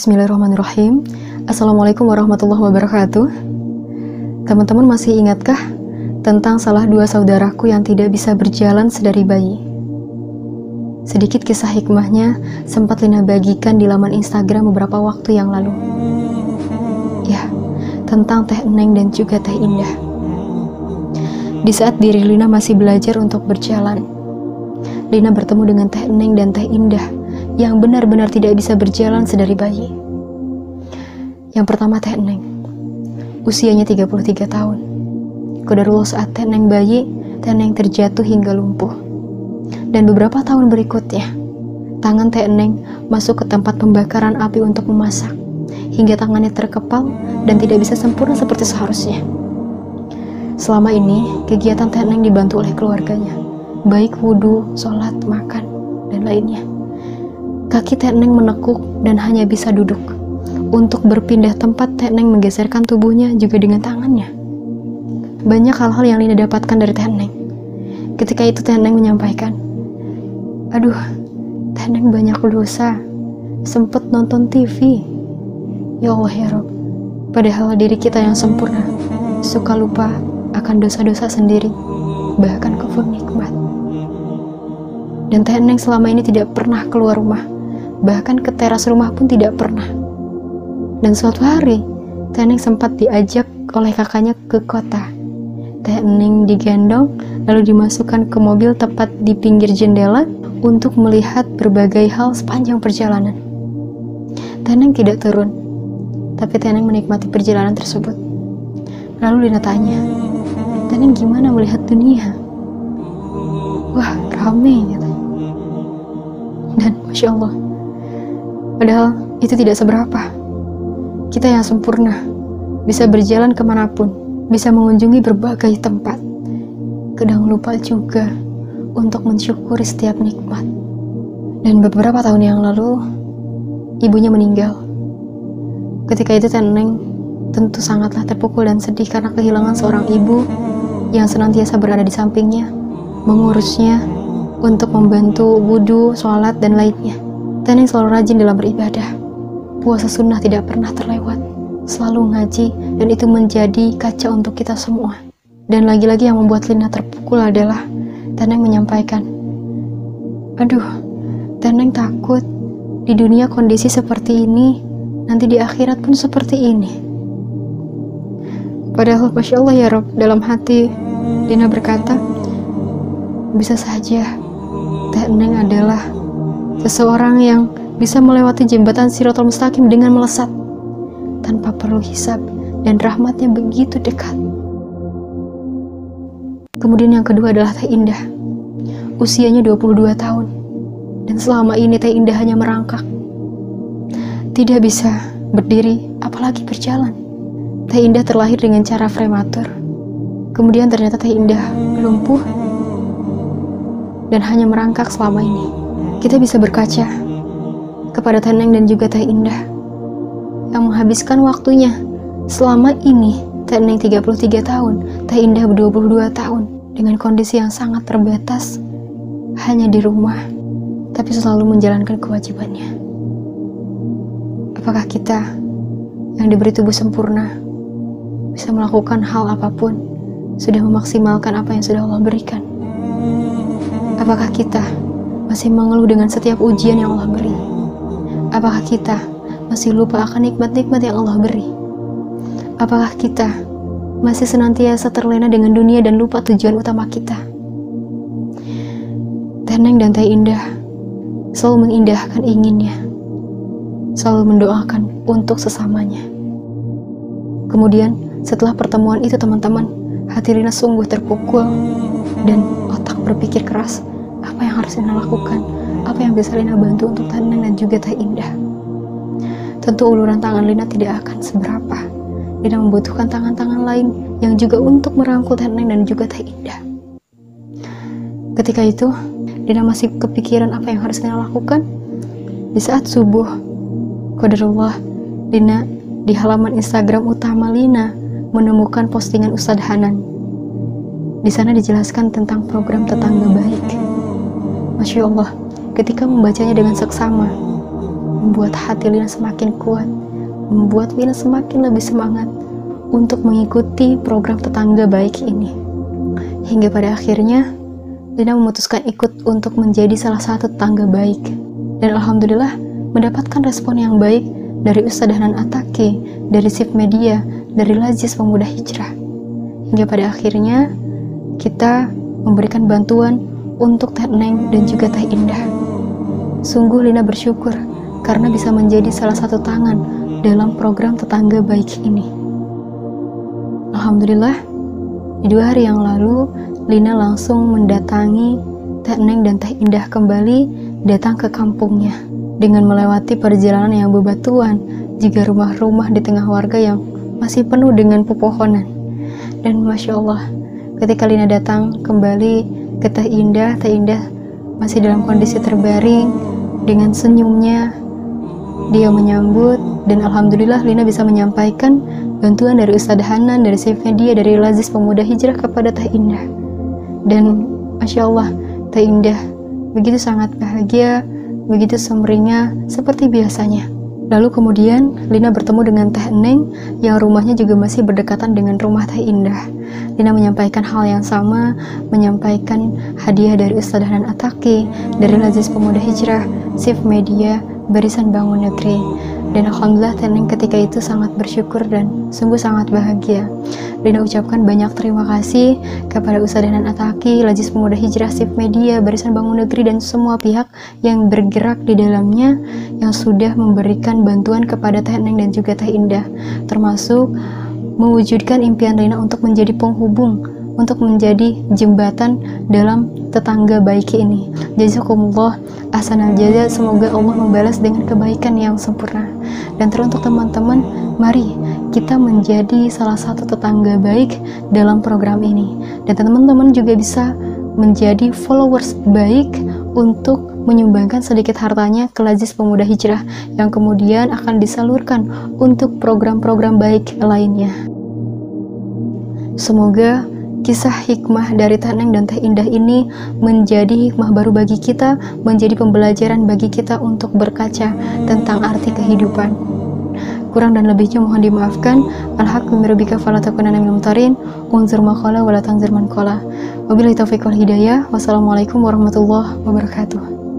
Bismillahirrahmanirrahim. Assalamualaikum warahmatullahi wabarakatuh. Teman-teman masih ingatkah tentang salah dua saudaraku yang tidak bisa berjalan sedari bayi? Sedikit kisah hikmahnya sempat Lina bagikan di laman Instagram beberapa waktu yang lalu. Ya, tentang Teh Neng dan juga Teh Indah. Di saat diri Lina masih belajar untuk berjalan, Lina bertemu dengan Teh Neng dan Teh Indah yang benar-benar tidak bisa berjalan sedari bayi. Yang pertama Teh Neng, usianya 33 tahun. Kodarullah saat Teh Neng bayi, Teh Neng terjatuh hingga lumpuh. Dan beberapa tahun berikutnya, tangan Teh Neng masuk ke tempat pembakaran api untuk memasak, hingga tangannya terkepal dan tidak bisa sempurna seperti seharusnya. Selama ini, kegiatan Teh Neng dibantu oleh keluarganya, baik wudhu, sholat, makan, dan lainnya. Kaki Teneng menekuk dan hanya bisa duduk. Untuk berpindah tempat, Teneng menggeserkan tubuhnya juga dengan tangannya. Banyak hal-hal yang Lina dapatkan dari Teneng. Ketika itu Teneng menyampaikan, Aduh, Teneng banyak dosa. Sempet nonton TV. Ya Allah ya Rob, padahal diri kita yang sempurna, suka lupa akan dosa-dosa sendiri, bahkan kufur nikmat. Dan Teneng selama ini tidak pernah keluar rumah bahkan ke teras rumah pun tidak pernah. Dan suatu hari, Teneng sempat diajak oleh kakaknya ke kota. Teneng digendong, lalu dimasukkan ke mobil tepat di pinggir jendela untuk melihat berbagai hal sepanjang perjalanan. Teneng tidak turun, tapi Teneng menikmati perjalanan tersebut. Lalu Lina tanya, Teneng gimana melihat dunia? Wah, rame gitu. Dan Masya Allah, Padahal itu tidak seberapa. Kita yang sempurna, bisa berjalan ke mana pun, bisa mengunjungi berbagai tempat. Kadang lupa juga untuk mensyukuri setiap nikmat. Dan beberapa tahun yang lalu, ibunya meninggal. Ketika itu Teneng tentu sangatlah terpukul dan sedih karena kehilangan seorang ibu yang senantiasa berada di sampingnya, mengurusnya untuk membantu wudhu, sholat, dan lainnya. Teneng selalu rajin dalam beribadah. Puasa sunnah tidak pernah terlewat. Selalu ngaji, dan itu menjadi kaca untuk kita semua. Dan lagi-lagi yang membuat Lina terpukul adalah Teneng menyampaikan, Aduh, Teneng takut di dunia kondisi seperti ini, nanti di akhirat pun seperti ini. Padahal Masya Allah ya Rob, dalam hati Lina berkata, bisa saja Teneng adalah Seseorang yang bisa melewati jembatan Siratul Mustaqim dengan melesat tanpa perlu hisab dan rahmatnya begitu dekat. Kemudian yang kedua adalah Teh Indah. Usianya 22 tahun dan selama ini Teh Indah hanya merangkak. Tidak bisa berdiri apalagi berjalan. Teh Indah terlahir dengan cara prematur. Kemudian ternyata Teh Indah lumpuh dan hanya merangkak selama ini kita bisa berkaca kepada Teneng dan juga Teh Indah yang menghabiskan waktunya selama ini Teneng 33 tahun, Teh Indah 22 tahun dengan kondisi yang sangat terbatas hanya di rumah tapi selalu menjalankan kewajibannya. Apakah kita yang diberi tubuh sempurna bisa melakukan hal apa pun sudah memaksimalkan apa yang sudah Allah berikan? Apakah kita masih mengeluh dengan setiap ujian yang Allah beri? Apakah kita masih lupa akan nikmat-nikmat yang Allah beri? Apakah kita masih senantiasa terlena dengan dunia dan lupa tujuan utama kita? Teneng dan Teh Indah selalu mengindahkan inginnya, selalu mendoakan untuk sesamanya. Kemudian setelah pertemuan itu teman-teman, hati Rina sungguh terpukul dan otak berpikir keras apa yang harus Lina lakukan, apa yang bisa Lina bantu untuk Tenang dan juga Teh Indah. Tentu uluran tangan Lina tidak akan seberapa. Lina membutuhkan tangan-tangan lain yang juga untuk merangkul Tenang dan juga Teh Indah. Ketika itu, Lina masih kepikiran apa yang harus Lina lakukan. Di saat subuh, Qadarullah, Lina di halaman Instagram utama Lina menemukan postingan Ustadz Hanan. Di sana dijelaskan tentang program tetangga baik. Masya Allah, ketika membacanya dengan seksama, membuat hati Lina semakin kuat, membuat Lina semakin lebih semangat untuk mengikuti program tetangga baik ini. Hingga pada akhirnya, Lina memutuskan ikut untuk menjadi salah satu tetangga baik. Dan Alhamdulillah mendapatkan respon yang baik dari Ustadz Hanan Ataki, dari Sip Media, dari Lazis Pemuda Hijrah. Hingga pada akhirnya, kita memberikan bantuan untuk Teh Neng dan juga Teh Indah. Sungguh Lina bersyukur karena bisa menjadi salah satu tangan dalam program tetangga baik ini. Alhamdulillah, dua hari yang lalu, Lina langsung mendatangi Teh Neng dan Teh Indah kembali datang ke kampungnya dengan melewati perjalanan yang bebatuan, juga rumah-rumah di tengah warga yang masih penuh dengan pepohonan. Dan Masya Allah, ketika Lina datang kembali ke Teh Indah, Teh Indah masih dalam kondisi terbaring dengan senyumnya. Dia menyambut dan Alhamdulillah Lina bisa menyampaikan bantuan dari Ustadz Hanan, dari Saif Media, dari Lazis Pemuda Hijrah kepada Teh Indah. Dan Masya Allah, Teh Indah begitu sangat bahagia, begitu sumringah seperti biasanya. Lalu kemudian Lina bertemu dengan Teh Neng yang rumahnya juga masih berdekatan dengan rumah Teh Indah. Lina menyampaikan hal yang sama, menyampaikan hadiah dari Ustadz Hanan Ataki, dari Lazis Pemuda Hijrah, Sif Media, Barisan Bangun Negeri. Dan Alhamdulillah Teneng ketika itu sangat bersyukur dan sungguh sangat bahagia. Lina ucapkan banyak terima kasih kepada Ustadz Hanan Ataki, Lazis Pemuda Hijrah, Sif Media, Barisan Bangun Negeri dan semua pihak yang bergerak di dalamnya yang sudah memberikan bantuan kepada Teh Neng dan juga Teh Indah termasuk mewujudkan impian Lina untuk menjadi penghubung untuk menjadi jembatan dalam tetangga baik ini. Jazakumullah ahsanal jaza. Semoga Allah membalas dengan kebaikan yang sempurna. Dan teruntuk teman-teman, mari kita menjadi salah satu tetangga baik dalam program ini. Dan teman-teman juga bisa menjadi followers baik untuk menyumbangkan sedikit hartanya ke Lazis Pemuda Hijrah yang kemudian akan disalurkan untuk program-program baik lainnya. Semoga kisah hikmah dari Taneng dan Teh Indah ini menjadi hikmah baru bagi kita, menjadi pembelajaran bagi kita untuk berkaca tentang arti kehidupan. Kurang dan lebihnya mohon dimaafkan. Al-haq mirabbika fala takunanna minal mumtarin. Unzur maqala wa la tanzir man qala. Wabillahi hidayah. Wassalamualaikum warahmatullahi wabarakatuh.